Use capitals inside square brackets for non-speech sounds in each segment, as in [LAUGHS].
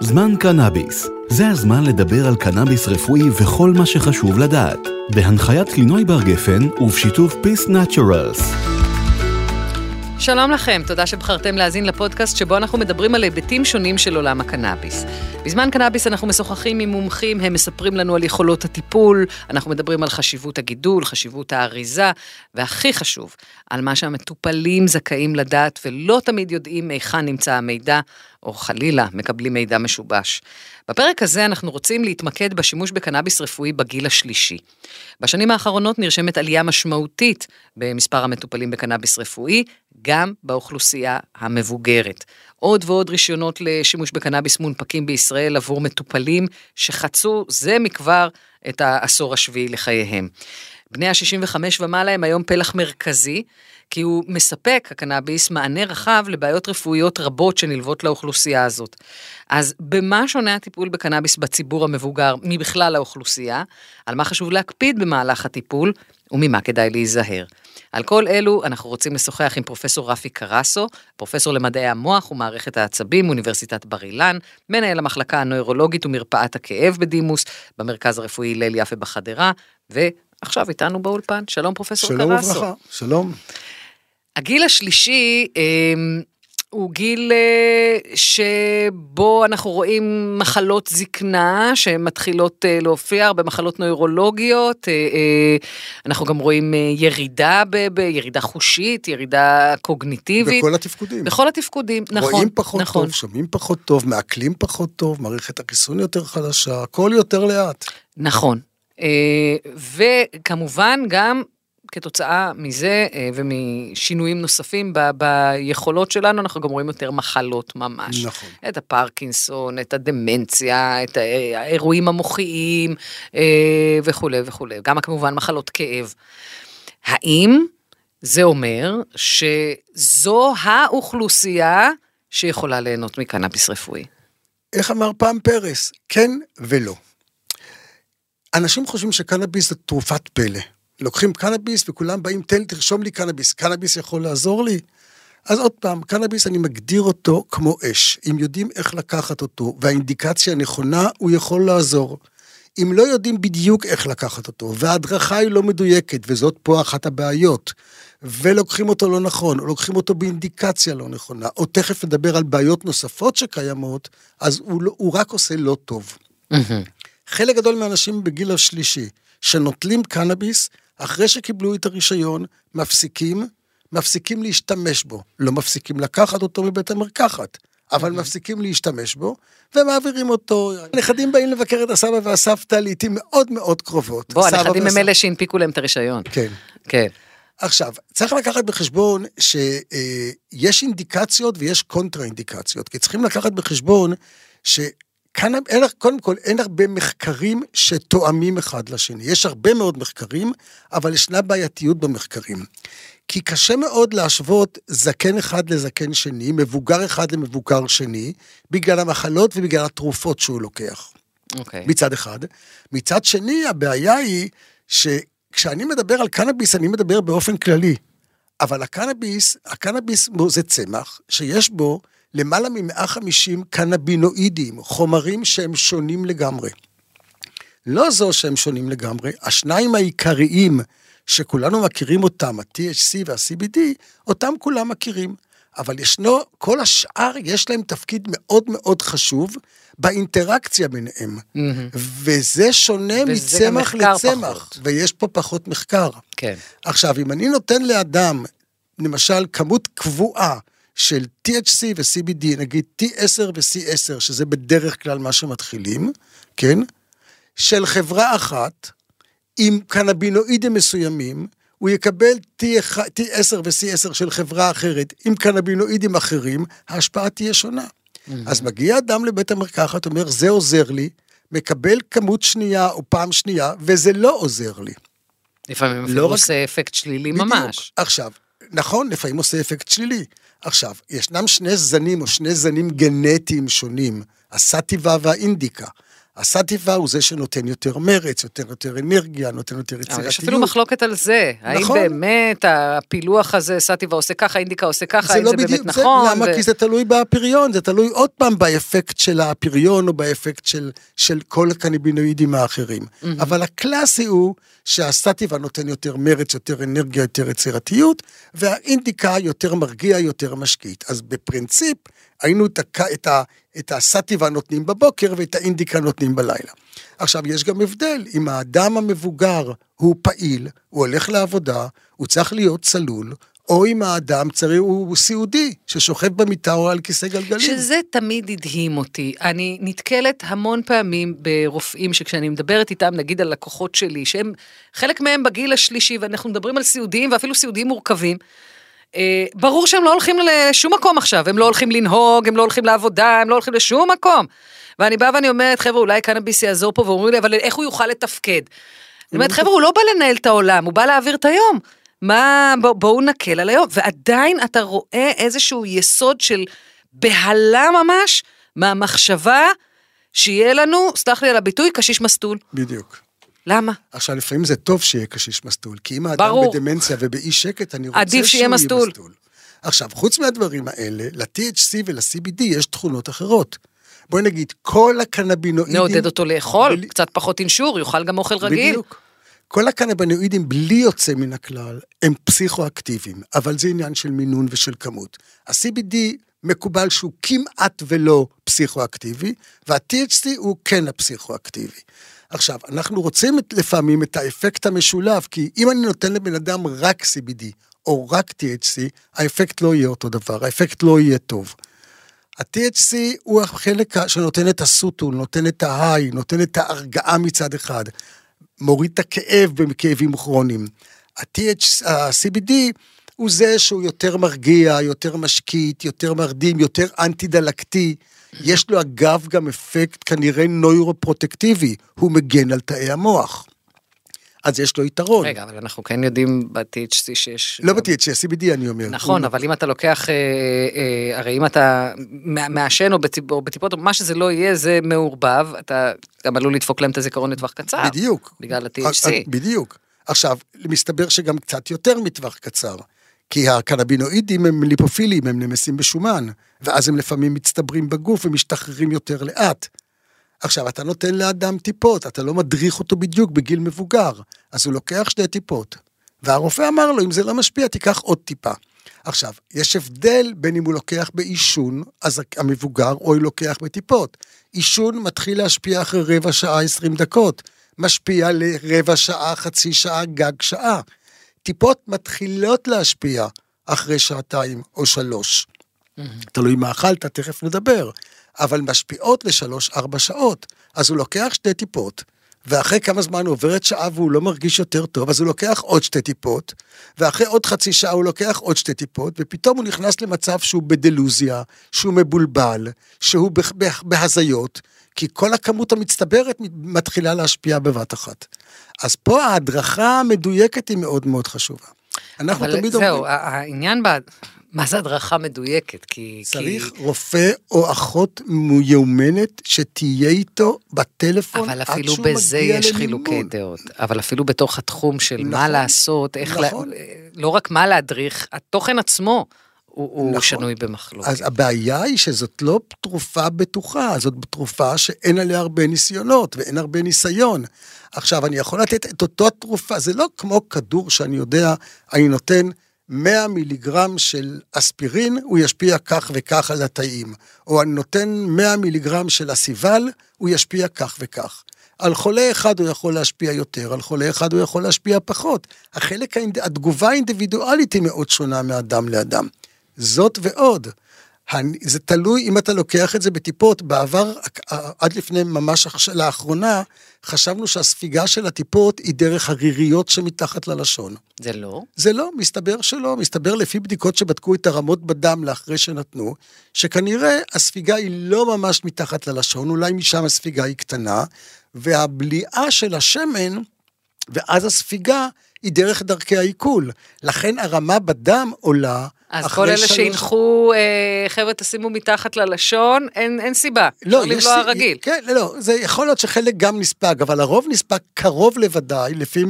זמן קנאביס. זה הזמן לדבר על קנאביס רפואי וכל מה שחשוב לדעת. בהנחיית לינוי בר גפן ובשיתוף פיס נאצ'רלס. שלום לכם, תודה שבחרתם להאזין לפודקאסט שבו אנחנו מדברים על היבטים שונים של עולם הקנאביס. בזמן קנאביס אנחנו משוחחים עם מומחים, הם מספרים לנו על יכולות הטיפול, אנחנו מדברים על חשיבות הגידול, חשיבות האריזה, והכי חשוב, על מה שהמטופלים זכאים לדעת ולא תמיד יודעים היכן נמצא המידע, או חלילה מקבלים מידע משובש. בפרק הזה אנחנו רוצים להתמקד בשימוש בקנאביס רפואי בגיל השלישי. בשנים האחרונות נרשמת עלייה משמעותית במספר המטופלים בקנאביס רפואי, גם באוכלוסייה המבוגרת. עוד ועוד רישיונות לשימוש בקנאביס מונפקים בישראל עבור מטופלים שחצו זה מכבר את העשור השביעי לחייהם. בני ה-65 ומעלה הם היום פלח מרכזי, כי הוא מספק, הקנאביס, מענה רחב לבעיות רפואיות רבות שנלוות לאוכלוסייה הזאת. אז במה שונה הטיפול בקנאביס בציבור המבוגר מבכלל האוכלוסייה? על מה חשוב להקפיד במהלך הטיפול? וממה כדאי להיזהר. על כל אלו אנחנו רוצים לשוחח עם פרופסור רפי קרסו, פרופסור למדעי המוח ומערכת העצבים, אוניברסיטת בר אילן, מנהל המחלקה הנוירולוגית ומרפאת הכאב בדימוס, במרכז הרפואי הלל יפה בחדרה, ועכשיו איתנו באולפן. שלום פרופסור שלום קרסו. וברכה, שלום. הגיל השלישי אמ, הוא גיל אה, שבו אנחנו רואים מחלות זקנה שמתחילות אה, להופיע, הרבה מחלות נוירולוגיות, אה, אה, אנחנו גם רואים אה, ירידה, ב- ב- ירידה חושית, ירידה קוגניטיבית. בכל התפקודים. בכל התפקודים, נכון. רואים פחות נכון. טוב, שומעים פחות טוב, מעכלים פחות טוב, מערכת החיסון יותר חלשה, הכל יותר לאט. נכון. אה, וכמובן גם כתוצאה מזה אה, ומשינויים נוספים ב- ביכולות שלנו, אנחנו גם רואים יותר מחלות ממש. נכון. את הפרקינסון, את הדמנציה, את ה- האירועים המוחיים אה, וכולי וכולי. גם כמובן מחלות כאב. האם זה אומר שזו האוכלוסייה שיכולה ליהנות מקנאביס רפואי? איך אמר פעם פרס? כן ולא. אנשים חושבים שקנאביס זה תרופת פלא. לוקחים קנאביס וכולם באים, תן, תרשום לי קנאביס, קנאביס יכול לעזור לי? אז עוד פעם, קנאביס אני מגדיר אותו כמו אש. אם יודעים איך לקחת אותו והאינדיקציה הנכונה, הוא יכול לעזור. אם לא יודעים בדיוק איך לקחת אותו, וההדרכה היא לא מדויקת, וזאת פה אחת הבעיות, ולוקחים אותו לא נכון, או לוקחים אותו באינדיקציה לא נכונה, או תכף נדבר על בעיות נוספות שקיימות, אז הוא, לא, הוא רק עושה לא טוב. חלק גדול מהאנשים בגיל השלישי שנוטלים קנאביס, אחרי שקיבלו את הרישיון, מפסיקים, מפסיקים להשתמש בו. לא מפסיקים לקחת אותו מבית המרקחת, אבל מפסיקים להשתמש בו, ומעבירים אותו. הנכדים באים לבקר את הסבא והסבתא לעיתים מאוד מאוד קרובות. בוא, הנכדים הם אלה שהנפיקו להם את הרישיון. כן. כן. עכשיו, צריך לקחת בחשבון שיש אינדיקציות ויש קונטרה אינדיקציות, כי צריכים לקחת בחשבון שכאן, אין, קודם כל, אין הרבה מחקרים שתואמים אחד לשני. יש הרבה מאוד מחקרים, אבל ישנה בעייתיות במחקרים. כי קשה מאוד להשוות זקן אחד לזקן שני, מבוגר אחד למבוגר שני, בגלל המחלות ובגלל התרופות שהוא לוקח. אוקיי. מצד אחד. מצד שני, הבעיה היא שכשאני מדבר על קנאביס, אני מדבר באופן כללי. אבל הקנאביס, הקנאביס זה צמח שיש בו למעלה מ-150 קנבינואידים, חומרים שהם שונים לגמרי. לא זו שהם שונים לגמרי, השניים העיקריים שכולנו מכירים אותם, ה-THC וה-CBD, אותם כולם מכירים. אבל ישנו, כל השאר יש להם תפקיד מאוד מאוד חשוב באינטראקציה ביניהם. וזה שונה וזה מצמח לצמח, פחות. ויש פה פחות מחקר. כן. עכשיו, אם אני נותן לאדם, למשל, כמות קבועה של THC ו-CBD, נגיד T10 ו-C10, שזה בדרך כלל מה שמתחילים, כן? של חברה אחת, עם קנבינואידים מסוימים, הוא יקבל T1, T10 ו-C10 של חברה אחרת עם קנבינואידים אחרים, ההשפעה תהיה שונה. אז מגיע אדם לבית המרקחת, אומר, זה עוזר לי, מקבל כמות שנייה או פעם שנייה, וזה לא עוזר לי. לפעמים לא אפילו רק- עושה אפקט שלילי בדיוק. ממש. עכשיו, נכון, לפעמים עושה אפקט שלילי. עכשיו, ישנם שני זנים או שני זנים גנטיים שונים, הסטיבה והאינדיקה. הסטיבה הוא זה שנותן יותר מרץ, יותר יותר אנרגיה, נותן יותר יצירתיות. יש אפילו מחלוקת על זה. האם נכון. באמת הפילוח הזה, סטיבה עושה ככה, אינדיקה עושה ככה, האם לא זה באמת בדיוק- נכון? למה? ו- כי זה תלוי בפריון, זה תלוי עוד פעם באפקט של הפריון או באפקט של, של כל הקניבינואידים האחרים. אבל הקלאסי הוא שהסטטיבה נותן יותר מרץ, יותר אנרגיה, יותר יצירתיות, והאינדיקה יותר מרגיע, יותר משקיט. אז בפרינציפ, היינו את, הק... את, ה... את הסטטיבה נותנים בבוקר ואת האינדיקה נותנים בלילה. עכשיו, יש גם הבדל, אם האדם המבוגר הוא פעיל, הוא הולך לעבודה, הוא צריך להיות צלול, או אם האדם צריך, הוא סיעודי, ששוכב במיטה או על כיסא גלגלים. שזה תמיד הדהים אותי. אני נתקלת המון פעמים ברופאים שכשאני מדברת איתם, נגיד על לקוחות שלי, שהם, חלק מהם בגיל השלישי, ואנחנו מדברים על סיעודיים ואפילו סיעודיים מורכבים, ברור שהם לא הולכים לשום מקום עכשיו, הם לא הולכים לנהוג, הם לא הולכים לעבודה, הם לא הולכים לשום מקום. ואני באה ואני אומרת, חבר'ה, אולי קנאביס יעזור פה, ואומרים לי, אבל איך הוא יוכל לתפקד? אני אומרת, חבר'ה, הוא לא בא לנהל את העולם, הוא בא להעביר את היום. מה, בוא, בואו נקל על היום. ועדיין אתה רואה איזשהו יסוד של בהלה ממש, מהמחשבה שיהיה לנו, סלח לי על הביטוי, קשיש מסטול. בדיוק. למה? עכשיו, לפעמים זה טוב שיהיה קשיש מסטול, כי אם האדם ברור. בדמנציה ובאי שקט, אני רוצה עדיף שיהיה שהוא מסטול. עכשיו, חוץ מהדברים האלה, ל-THC ול-CBD יש תכונות אחרות. בואי נגיד, כל הקנבינואידים... נעודד אותו לאכול, בלי- קצת פחות אינשור, יאכל גם אוכל רגיל. בדיוק. כל הקנבינואידים, בלי יוצא מן הכלל, הם פסיכואקטיביים, אבל זה עניין של מינון ושל כמות. ה-CBD מקובל שהוא כמעט ולא פסיכואקטיבי, וה-THC הוא כן הפסיכואקטיבי. עכשיו, אנחנו רוצים לפעמים את האפקט המשולב, כי אם אני נותן לבן אדם רק CBD או רק THC, האפקט לא יהיה אותו דבר, האפקט לא יהיה טוב. ה-THC הוא החלק שנותן את הסוטול, נותן את ההיי, נותן את ההרגעה מצד אחד, מוריד את הכאב בכאבים כרוניים. ה-CBD הוא זה שהוא יותר מרגיע, יותר משקיט, יותר מרדים, יותר אנטי-דלקתי. יש לו אגב גם אפקט כנראה נוירופרוטקטיבי, הוא מגן על תאי המוח. אז יש לו יתרון. רגע, אבל אנחנו כן יודעים ב-THC שיש... לא ב-THC, CBD אני אומר. נכון, אבל אם אתה לוקח, אה, אה, הרי אם אתה מע- מעשן או בטיפ- או בטיפות, מה שזה לא יהיה, זה מעורבב, אתה גם עלול לדפוק להם את הזיכרון לטווח קצר. בדיוק. בגלל אה, ה-THC. אה, בדיוק. עכשיו, מסתבר שגם קצת יותר מטווח קצר. כי הקנבינואידים הם ליפופילים, הם נמסים בשומן, ואז הם לפעמים מצטברים בגוף ומשתחררים יותר לאט. עכשיו, אתה נותן לאדם טיפות, אתה לא מדריך אותו בדיוק בגיל מבוגר, אז הוא לוקח שתי טיפות. והרופא אמר לו, אם זה לא משפיע, תיקח עוד טיפה. עכשיו, יש הבדל בין אם הוא לוקח בעישון, אז המבוגר, או הוא לוקח בטיפות. עישון מתחיל להשפיע אחרי רבע שעה, 20 דקות. משפיע לרבע שעה, חצי שעה, גג שעה. טיפות מתחילות להשפיע אחרי שעתיים או שלוש. תלוי מה אכלת, תכף נדבר. אבל משפיעות לשלוש-ארבע שעות. אז הוא לוקח שתי טיפות, ואחרי כמה זמן עוברת שעה והוא לא מרגיש יותר טוב, אז הוא לוקח עוד שתי טיפות, ואחרי עוד חצי שעה הוא לוקח עוד שתי טיפות, ופתאום הוא נכנס למצב שהוא בדלוזיה, שהוא מבולבל, שהוא בה- בה- בהזיות, כי כל הכמות המצטברת מתחילה להשפיע בבת אחת. אז פה ההדרכה המדויקת היא מאוד מאוד חשובה. אנחנו תמיד זהו, אומרים, ה- העניין ב... מה זה הדרכה מדויקת? כי... צריך כי... רופא או אחות מיומנת שתהיה איתו בטלפון אבל עד אפילו שהוא בזה מגיע יש למימון. חילוקי דעות. אבל אפילו בתוך התחום של מה נכון, לעשות, איך... נכון. לה... לא רק מה להדריך, התוכן עצמו הוא, הוא נכון. שנוי במחלוקת. אז הבעיה היא שזאת לא תרופה בטוחה, זאת תרופה שאין עליה הרבה ניסיונות ואין הרבה ניסיון. עכשיו, אני יכול לתת את אותו תרופה, זה לא כמו כדור שאני יודע, אני נותן 100 מיליגרם של אספירין, הוא ישפיע כך וכך על התאים. או אני נותן 100 מיליגרם של אסיבל, הוא ישפיע כך וכך. על חולה אחד הוא יכול להשפיע יותר, על חולה אחד הוא יכול להשפיע פחות. החלק. התגובה האינדיבידואלית היא מאוד שונה מאדם לאדם. זאת ועוד. זה תלוי אם אתה לוקח את זה בטיפות. בעבר, עד לפני ממש לאחרונה, חשבנו שהספיגה של הטיפות היא דרך הריריות שמתחת ללשון. זה לא? זה לא, מסתבר שלא. מסתבר לפי בדיקות שבדקו את הרמות בדם לאחרי שנתנו, שכנראה הספיגה היא לא ממש מתחת ללשון, אולי משם הספיגה היא קטנה, והבליעה של השמן, ואז הספיגה, היא דרך דרכי העיכול. לכן הרמה בדם עולה, אז כל אלה שלוש- שהנחו, אה, חבר'ה, תשימו מתחת ללשון, אין, אין סיבה. לא, יש... לבלוע סי- רגיל. כן, לא, לא, זה יכול להיות שחלק גם נספג, אבל הרוב נספג קרוב לוודאי, לפי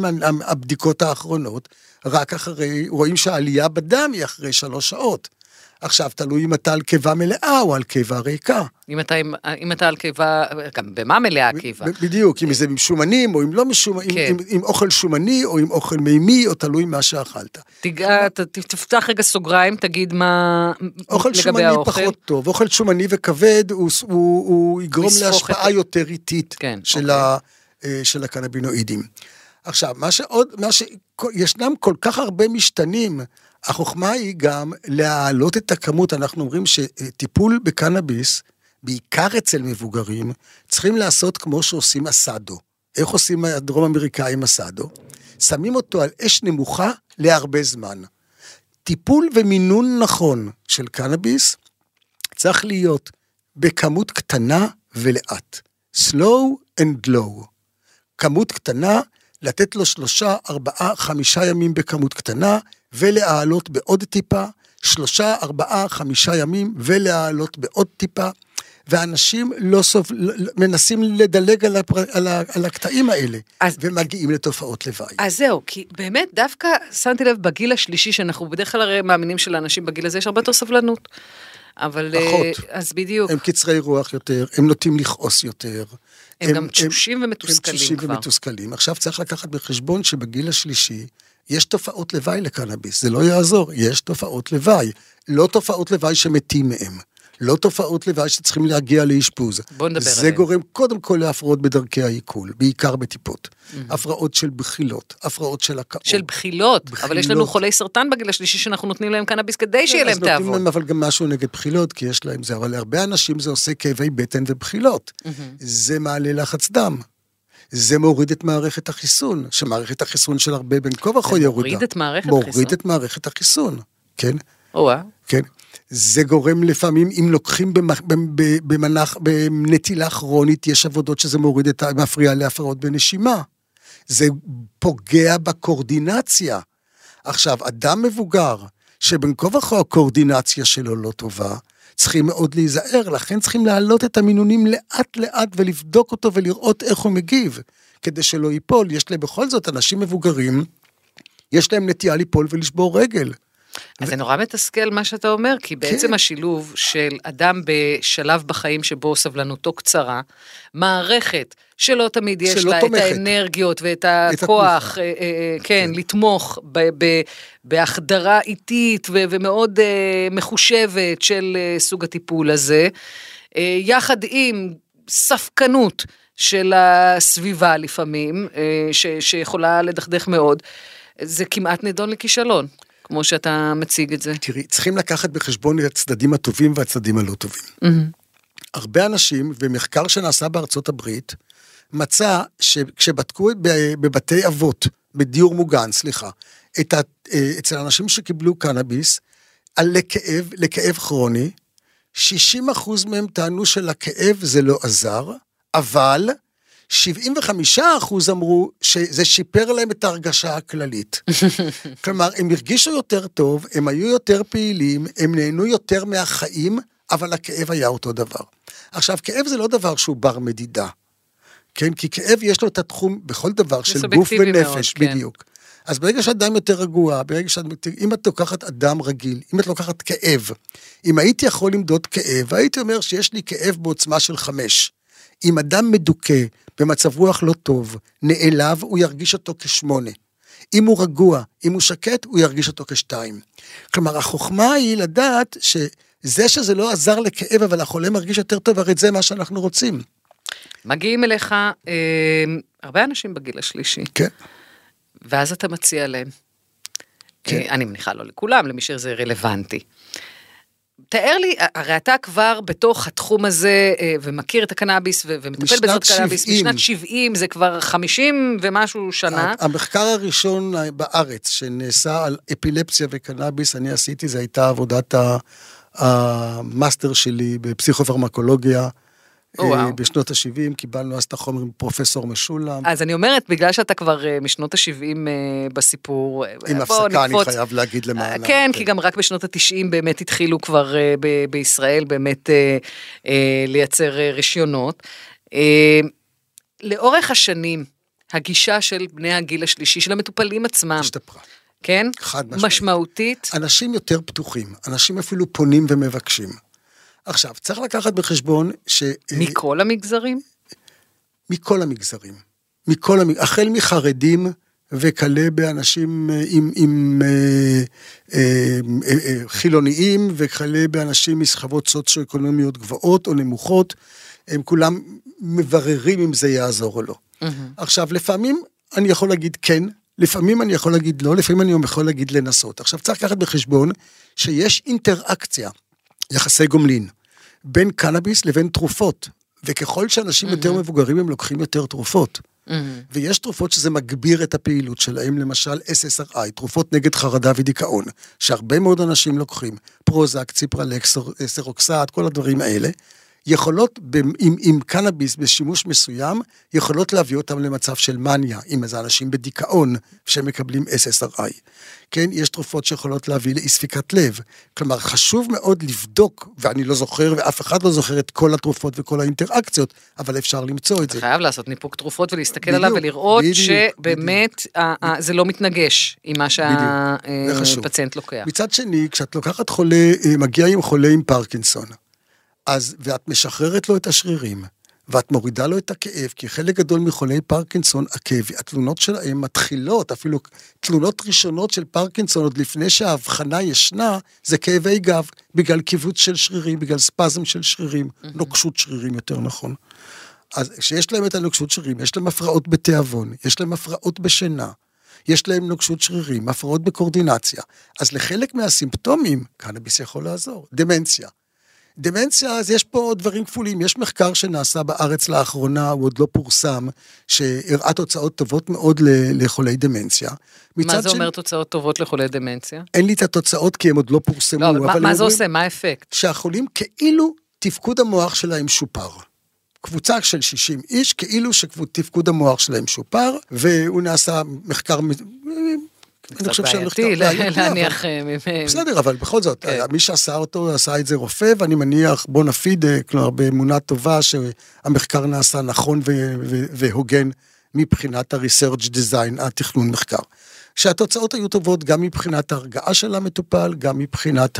הבדיקות האחרונות, רק אחרי, רואים שהעלייה בדם היא אחרי שלוש שעות. עכשיו, תלוי אם אתה על קיבה מלאה או על קיבה ריקה. אם אתה, עם- אם אתה על קיבה, גם במה מלאה הקיבה? בדיוק, אם זה עם שומנים או אם לא משומנים, כן. עם, עם אוכל שומני או עם אוכל מימי, או תלוי מה שאכלת. תיגע, ת- תפתח רגע סוגריים, תגיד מה אוכל לגבי שומני האוכל. פחות טוב, אוכל שומני וכבד הוא, הוא, הוא יגרום להשפעה את- יותר איטית כן, של, אוקיי. ה, אה, של הקנבינואידים. עכשיו, מה שעוד, מה ש... ישנם כל כך הרבה משתנים, החוכמה היא גם להעלות את הכמות, אנחנו אומרים שטיפול בקנאביס, בעיקר אצל מבוגרים, צריכים לעשות כמו שעושים אסדו. איך עושים הדרום אמריקאים אסדו? שמים אותו על אש נמוכה להרבה זמן. טיפול ומינון נכון של קנאביס צריך להיות בכמות קטנה ולאט. slow and low. כמות קטנה, לתת לו שלושה, ארבעה, חמישה ימים בכמות קטנה, ולהעלות בעוד טיפה, שלושה, ארבעה, חמישה ימים, ולהעלות בעוד טיפה. ואנשים לא סוב... מנסים לדלג על, הפר... על, ה... על הקטעים האלה, אז- ומגיעים לתופעות לוואי. אז זהו, כי באמת דווקא שמתי לב בגיל השלישי, שאנחנו בדרך כלל הרי מאמינים שלאנשים בגיל הזה יש הרבה יותר סבלנות. אבל... אה, פחות. אז בדיוק. הם קצרי רוח יותר, הם נוטים לכעוס יותר. הם גם תשושים ומתוסכלים הם תשושים כבר. ומתוסכלים. עכשיו צריך לקחת בחשבון שבגיל השלישי יש תופעות לוואי לקנאביס, זה לא יעזור, יש תופעות לוואי. לא תופעות לוואי שמתים מהם. לא תופעות לוואי שצריכים להגיע לאשפוז. בוא נדבר זה עליהם. גורם קודם כל להפרעות בדרכי העיכול, בעיקר בטיפות. הפרעות של בחילות, הפרעות של הקאות. של בחילות, אבל יש לנו בחילות. חולי סרטן בגיל השלישי שאנחנו נותנים להם קנאביס כדי שיהיה אז להם נותנים תיאבון. להם אבל גם משהו נגד בחילות, כי יש להם זה, אבל להרבה אנשים זה עושה כאבי בטן ובחילות. זה מעלה לחץ דם. זה מוריד את מערכת החיסון, שמערכת החיסון של הרבה בין כה וכה ירודה. מוריד את מערכת מוריד החיסון? את מערכת החיסון, כן, או-אה. כן. זה גורם לפעמים, אם לוקחים במח, במנח, בנטילה כרונית, יש עבודות שזה מוריד את, מפריע להפרעות בנשימה. זה פוגע בקורדינציה. עכשיו, אדם מבוגר, שבין כה וכה הקורדינציה שלו לא טובה, צריכים מאוד להיזהר, לכן צריכים להעלות את המינונים לאט לאט ולבדוק אותו ולראות איך הוא מגיב, כדי שלא ייפול. יש להם בכל זאת אנשים מבוגרים, יש להם נטייה ליפול ולשבור רגל. אז זה נורא מתסכל מה שאתה אומר, כי בעצם כן. השילוב של אדם בשלב בחיים שבו סבלנותו קצרה, מערכת שלא תמיד יש שלא לה תומכת. את האנרגיות ואת את הכוח, התמיכה. אה, אה, כן, לתמוך ב- ב- בהחדרה איטית ו- ומאוד אה, מחושבת של אה, סוג הטיפול הזה, אה, יחד עם ספקנות של הסביבה לפעמים, אה, ש- שיכולה לדכדך מאוד, זה כמעט נידון לכישלון, כמו שאתה מציג את זה. תראי, צריכים לקחת בחשבון את הצדדים הטובים והצדדים הלא טובים. הרבה אנשים, ומחקר שנעשה בארצות הברית, מצא שכשבדקו בבתי אבות, בדיור מוגן, סליחה, את ה, אה, אצל אנשים שקיבלו קנאביס, על לכאב, לכאב כרוני, 60% מהם טענו שלכאב זה לא עזר, אבל 75% אמרו שזה שיפר להם את ההרגשה הכללית. [LAUGHS] כלומר, הם הרגישו יותר טוב, הם היו יותר פעילים, הם נהנו יותר מהחיים, אבל הכאב היה אותו דבר. עכשיו, כאב זה לא דבר שהוא בר מדידה. כן? כי כאב יש לו את התחום בכל דבר של גוף סובייקטיבי מאוד, ונפש, כן. בדיוק. אז ברגע שאדם יותר רגוע, ברגע שאת, אם את לוקחת אדם רגיל, אם את לוקחת כאב, אם הייתי יכול למדוד כאב, הייתי אומר שיש לי כאב בעוצמה של חמש. אם אדם מדוכא, במצב רוח לא טוב, נעלב, הוא ירגיש אותו כשמונה. אם הוא רגוע, אם הוא שקט, הוא ירגיש אותו כשתיים. כלומר, החוכמה היא לדעת שזה שזה לא עזר לכאב, אבל החולה מרגיש יותר טוב, הרי זה מה שאנחנו רוצים. מגיעים אליך אה, הרבה אנשים בגיל השלישי, כן. ואז אתה מציע להם. כן. אה, אני מניחה לא לכולם, למי שזה רלוונטי. תאר לי, הרי אתה כבר בתוך התחום הזה אה, ומכיר את הקנאביס ומטפל בזאת קנאביס 70. משנת 70, זה כבר 50 ומשהו שנה. המחקר הראשון בארץ שנעשה על אפילפסיה וקנאביס, אני עשיתי, זו הייתה עבודת המאסטר שלי בפסיכופרמקולוגיה. וואו. בשנות ה-70 קיבלנו אז את החומר עם פרופסור משולם. אז אני אומרת, בגלל שאתה כבר אה, משנות ה-70 בסיפור, אה, עם הפסקה אני. חייב להגיד למעלה. אה, כן, כי גם רק בשנות ה-90 באמת התחילו כבר אה, בישראל באמת אה, אה, לייצר אה, רישיונות. אה, לאורך השנים, הגישה של בני הגיל השלישי, של המטופלים עצמם, השתפרה. כן? חד משמעית. משמעותית. אנשים יותר פתוחים, אנשים אפילו פונים ומבקשים. עכשיו, צריך לקחת בחשבון ש... אה, מכל המגזרים? מכל המגזרים. מכל המג... החל מחרדים וכלה באנשים אה, עם, עם אה, אה, אה, אה, חילוניים וכלה באנשים משכבות סוציו-אקונומיות גבוהות או נמוכות, הם כולם מבררים אם זה יעזור או לא. עכשיו, לפעמים אני יכול להגיד כן, לפעמים אני יכול להגיד לא, לפעמים אני יכול להגיד לנסות. עכשיו, צריך לקחת בחשבון שיש אינטראקציה, יחסי גומלין, בין קנאביס לבין תרופות, וככל שאנשים יותר מבוגרים הם לוקחים יותר תרופות. ויש תרופות שזה מגביר את הפעילות שלהם, למשל SSRI, תרופות נגד חרדה ודיכאון, שהרבה מאוד אנשים לוקחים, פרוזק, ציפרלקס, סרוקסט, כל הדברים האלה, יכולות, ב- עם, עם קנאביס בשימוש מסוים, יכולות להביא אותם למצב של מניה, עם איזה אנשים בדיכאון שמקבלים SSRI. כן, יש תרופות שיכולות להביא לאי ספיקת לב. כלומר, חשוב מאוד לבדוק, ואני לא זוכר, ואף אחד לא זוכר את כל התרופות וכל האינטראקציות, אבל אפשר למצוא את זה. חייב לעשות ניפוק תרופות ולהסתכל בדיוק, עליו ולראות בדיוק, שבאמת ה- ה- זה לא מתנגש עם מה זה. שהפציינט לוקח. מצד שני, כשאת לוקחת חולה, אה, מגיעה עם חולה עם פרקינסון, אז, ואת משחררת לו את השרירים, ואת מורידה לו את הכאב, כי חלק גדול מחולי פרקינסון, הכאב, התלונות שלהם מתחילות, אפילו תלונות ראשונות של פרקינסון, עוד לפני שההבחנה ישנה, זה כאבי גב, בגלל קיבוץ של שרירים, בגלל ספזם של שרירים, נוקשות שרירים יותר נכון. אז כשיש להם את הנוקשות שרירים, יש להם הפרעות בתיאבון, יש להם הפרעות בשינה, יש להם נוקשות שרירים, הפרעות בקורדינציה. אז לחלק מהסימפטומים, קנאביס יכול לעזור. דמנציה. דמנציה, אז יש פה דברים כפולים. יש מחקר שנעשה בארץ לאחרונה, הוא עוד לא פורסם, שהראה תוצאות טובות מאוד ל- לחולי דמנציה. מה זה אומר תוצאות טובות לחולי דמנציה? אין לי את התוצאות כי הם עוד לא פורסמו. לא, אבל מה- הם מה זה עושה? מה האפקט? שהחולים כאילו תפקוד המוח שלהם שופר. קבוצה של 60 איש, כאילו שתפקוד המוח שלהם שופר, והוא נעשה מחקר... אני חושב בעייתי אבל- להניח... אה, בסדר, אבל בכל זאת, כן. מי שעשה אותו, עשה את זה רופא, ואני מניח, בונה פידה, כלומר, באמונה טובה שהמחקר נעשה נכון והוגן מבחינת ה-research design, התכנון מחקר. שהתוצאות היו טובות גם מבחינת ההרגעה של המטופל, גם מבחינת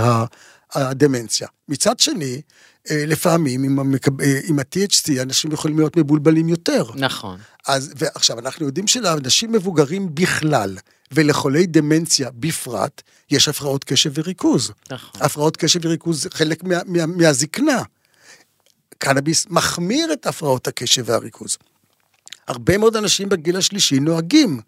הדמנציה. מצד שני, אה, לפעמים עם, המקב... אה, עם ה-THC אנשים יכולים להיות מבולבלים יותר. נכון. אז, ועכשיו, אנחנו יודעים שלאנשים מבוגרים בכלל, ולחולי דמנציה בפרט, יש הפרעות קשב וריכוז. נכון. הפרעות קשב וריכוז זה חלק מה, מה, מהזקנה. קנאביס מחמיר את הפרעות הקשב והריכוז. הרבה מאוד אנשים בגיל השלישי נוהגים.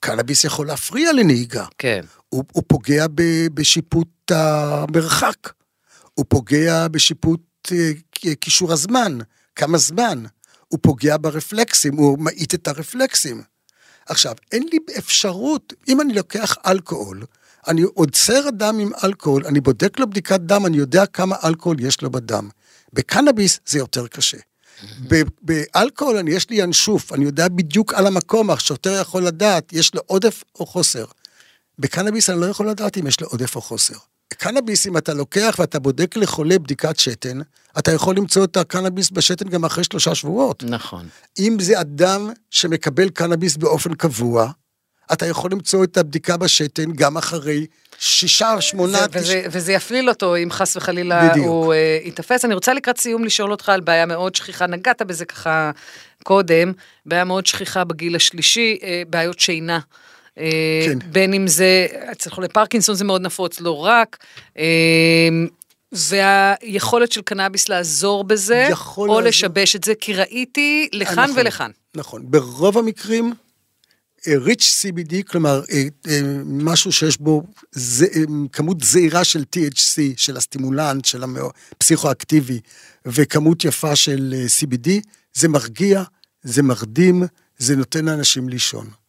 קנאביס יכול להפריע לנהיגה. כן. הוא, הוא פוגע ב, בשיפוט המרחק, הוא פוגע בשיפוט אה, קישור הזמן, כמה זמן, הוא פוגע ברפלקסים, הוא מאיט את הרפלקסים. עכשיו, אין לי אפשרות, אם אני לוקח אלכוהול, אני עוצר אדם עם אלכוהול, אני בודק לו בדיקת דם, אני יודע כמה אלכוהול יש לו בדם. בקנאביס זה יותר קשה. באלכוהול אני, יש לי ינשוף, אני יודע בדיוק על המקום, השוטר יכול לדעת, יש לו עודף או חוסר. בקנאביס אני לא יכול לדעת אם יש לו עודף או חוסר. קנאביס, אם אתה לוקח ואתה בודק לחולה בדיקת שתן, אתה יכול למצוא את הקנאביס בשתן גם אחרי שלושה שבועות. נכון. אם זה אדם שמקבל קנאביס באופן קבוע, אתה יכול למצוא את הבדיקה בשתן גם אחרי שישה, שמונה, זה, וזה, וזה יפליל אותו אם חס וחלילה בדיוק. הוא אה, ייתפס. אני רוצה לקראת סיום לשאול אותך על בעיה מאוד שכיחה, נגעת בזה ככה קודם, בעיה מאוד שכיחה בגיל השלישי, אה, בעיות שינה. אה, כן. בין אם זה, אצל חולי פרקינסון זה מאוד נפוץ, לא רק. אה, והיכולת של קנאביס לעזור בזה, או לעזור. לשבש את זה, כי ראיתי לכאן נכון. ולכאן. נכון, ברוב המקרים, אה, rich CBD, כלומר, אה, אה, משהו שיש בו זה, אה, כמות זעירה של THC, של הסטימולנט, של הפסיכואקטיבי, וכמות יפה של אה, CBD, זה מרגיע, זה מרדים, זה נותן לאנשים לישון.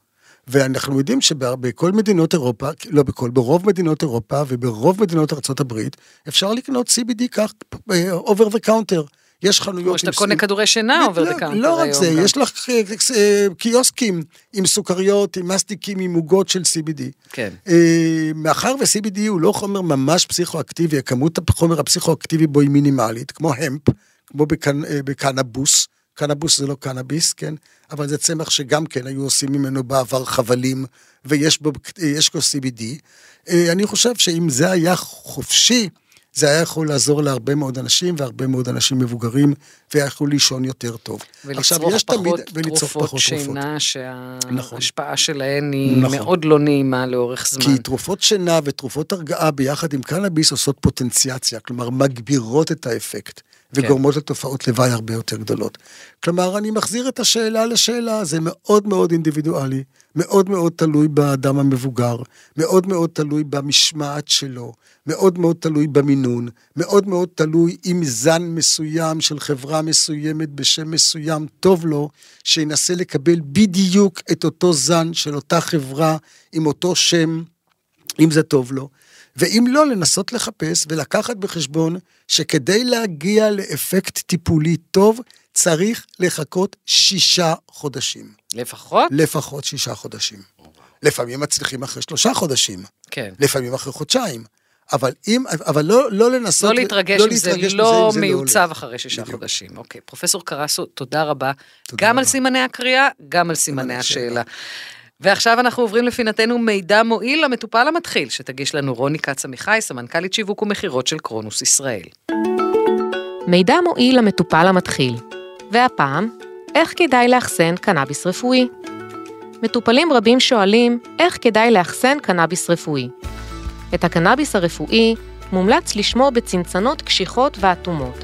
ואנחנו יודעים שבכל מדינות אירופה, לא בכל, ברוב מדינות אירופה וברוב מדינות הברית, אפשר לקנות CBD כך, over the counter. יש חנויות... כמו שאתה קונה כדורי שינה עובר לא, לקאונטר לא רק היום זה. יש לך אה, אה, קיוסקים עם סוכריות, עם מסטיקים, עם עוגות של CBD. כן. אה, מאחר ו-CBD הוא לא חומר ממש פסיכואקטיבי, הכמות החומר הפסיכואקטיבי בו היא מינימלית, כמו המפ, כמו בקנ, אה, בקנבוס, קנבוס זה לא קנאביס, כן? אבל זה צמח שגם כן היו עושים ממנו בעבר חבלים, ויש בו, יש בו CBD. אה, אני חושב שאם זה היה חופשי, זה היה יכול לעזור להרבה מאוד אנשים, והרבה מאוד אנשים מבוגרים, ויכלו לישון יותר טוב. ולצרוך פחות ולצרוך תרופות פחות שינה, נכון. שההשפעה שלהן היא נכון. מאוד לא נעימה לאורך זמן. כי תרופות שינה ותרופות הרגעה ביחד עם קנאביס עושות פוטנציאציה, כלומר מגבירות את האפקט. וגורמות לתופעות לוואי הרבה יותר גדולות. כלומר, אני מחזיר את השאלה לשאלה, זה מאוד מאוד אינדיבידואלי, מאוד מאוד תלוי באדם המבוגר, מאוד מאוד תלוי במשמעת שלו, מאוד מאוד תלוי במינון, מאוד מאוד תלוי אם זן מסוים של חברה מסוימת בשם מסוים טוב לו, שינסה לקבל בדיוק את אותו זן של אותה חברה עם אותו שם, אם זה טוב לו. ואם לא, לנסות לחפש ולקחת בחשבון שכדי להגיע לאפקט טיפולי טוב, צריך לחכות שישה חודשים. לפחות? לפחות שישה חודשים. לפעמים מצליחים אחרי שלושה חודשים. כן. לפעמים אחרי חודשיים. אבל אם, אבל לא, לא לנסות... לא להתרגש לא אם זה להתרגש לא מזה, זה מיוצב הולך. אחרי שישה בדיוק. חודשים. אוקיי, פרופסור קרסו, תודה רבה. תודה גם רבה. על סימני הקריאה, גם על סימני השאלה. השאלה. ועכשיו אנחנו עוברים לפינתנו מידע מועיל למטופל המתחיל, שתגיש לנו רוני כץ עמיחי, סמנכ"לית שיווק ומכירות של קרונוס ישראל. מידע מועיל למטופל המתחיל. והפעם, איך כדאי לאחסן קנאביס רפואי? מטופלים רבים שואלים איך כדאי לאחסן קנאביס רפואי. את הקנאביס הרפואי מומלץ לשמור בצנצנות קשיחות ואטומות.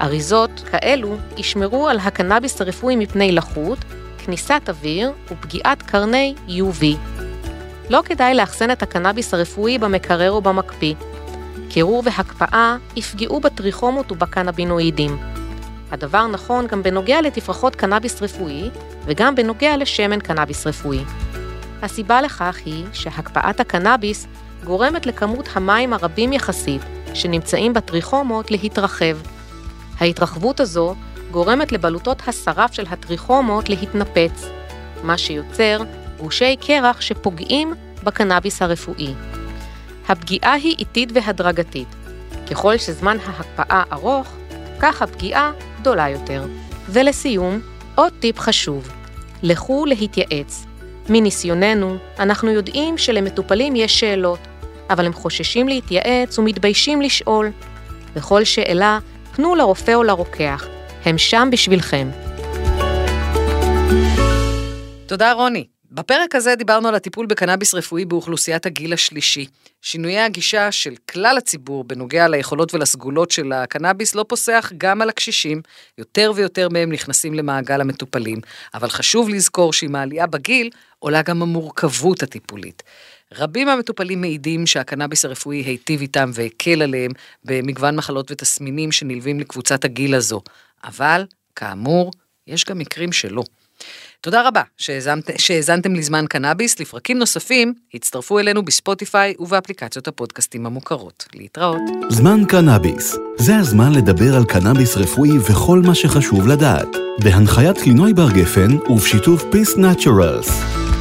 אריזות כאלו ישמרו על הקנאביס הרפואי מפני לחות, כניסת אוויר ופגיעת קרני UV. לא כדאי לאחסן את הקנאביס הרפואי במקרר או במקפיא. קירור והקפאה יפגעו בטריכומות ובקנבינואידים. הדבר נכון גם בנוגע לתפרחות קנאביס רפואי וגם בנוגע לשמן קנאביס רפואי. הסיבה לכך היא שהקפאת הקנאביס גורמת לכמות המים הרבים יחסית שנמצאים בטריכומות להתרחב. ההתרחבות הזו גורמת לבלוטות השרף של הטריכומות להתנפץ, מה שיוצר גושי קרח שפוגעים בקנאביס הרפואי. הפגיעה היא איטית והדרגתית. ככל שזמן ההקפאה ארוך, כך הפגיעה גדולה יותר. ולסיום, עוד טיפ חשוב, לכו להתייעץ. מניסיוננו, אנחנו יודעים שלמטופלים יש שאלות, אבל הם חוששים להתייעץ ומתביישים לשאול. בכל שאלה, פנו לרופא או לרוקח, הם שם בשבילכם. תודה רוני. בפרק הזה דיברנו על הטיפול בקנאביס רפואי באוכלוסיית הגיל השלישי. שינויי הגישה של כלל הציבור בנוגע ליכולות ולסגולות של הקנאביס לא פוסח גם על הקשישים, יותר ויותר מהם נכנסים למעגל המטופלים, אבל חשוב לזכור שעם העלייה בגיל עולה גם המורכבות הטיפולית. רבים מהמטופלים מעידים שהקנאביס הרפואי היטיב איתם והקל עליהם במגוון מחלות ותסמינים שנלווים לקבוצת הגיל הזו, אבל, כאמור, יש גם מקרים שלא. תודה רבה שהאזנת- שהאזנתם לזמן קנאביס, לפרקים נוספים הצטרפו אלינו בספוטיפיי ובאפליקציות הפודקאסטים המוכרות. להתראות. זמן קנאביס. זה הזמן לדבר על קנאביס רפואי וכל מה שחשוב לדעת. בהנחיית לינוי בר גפן ובשיתוף Peace Naturals.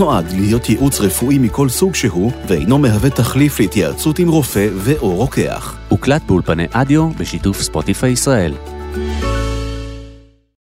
נועד להיות ייעוץ רפואי מכל סוג שהוא, ואינו מהווה תחליף להתייעצות עם רופא ו/או רוקח. הוקלט באולפני אדיו בשיתוף ספוטיפיי ישראל.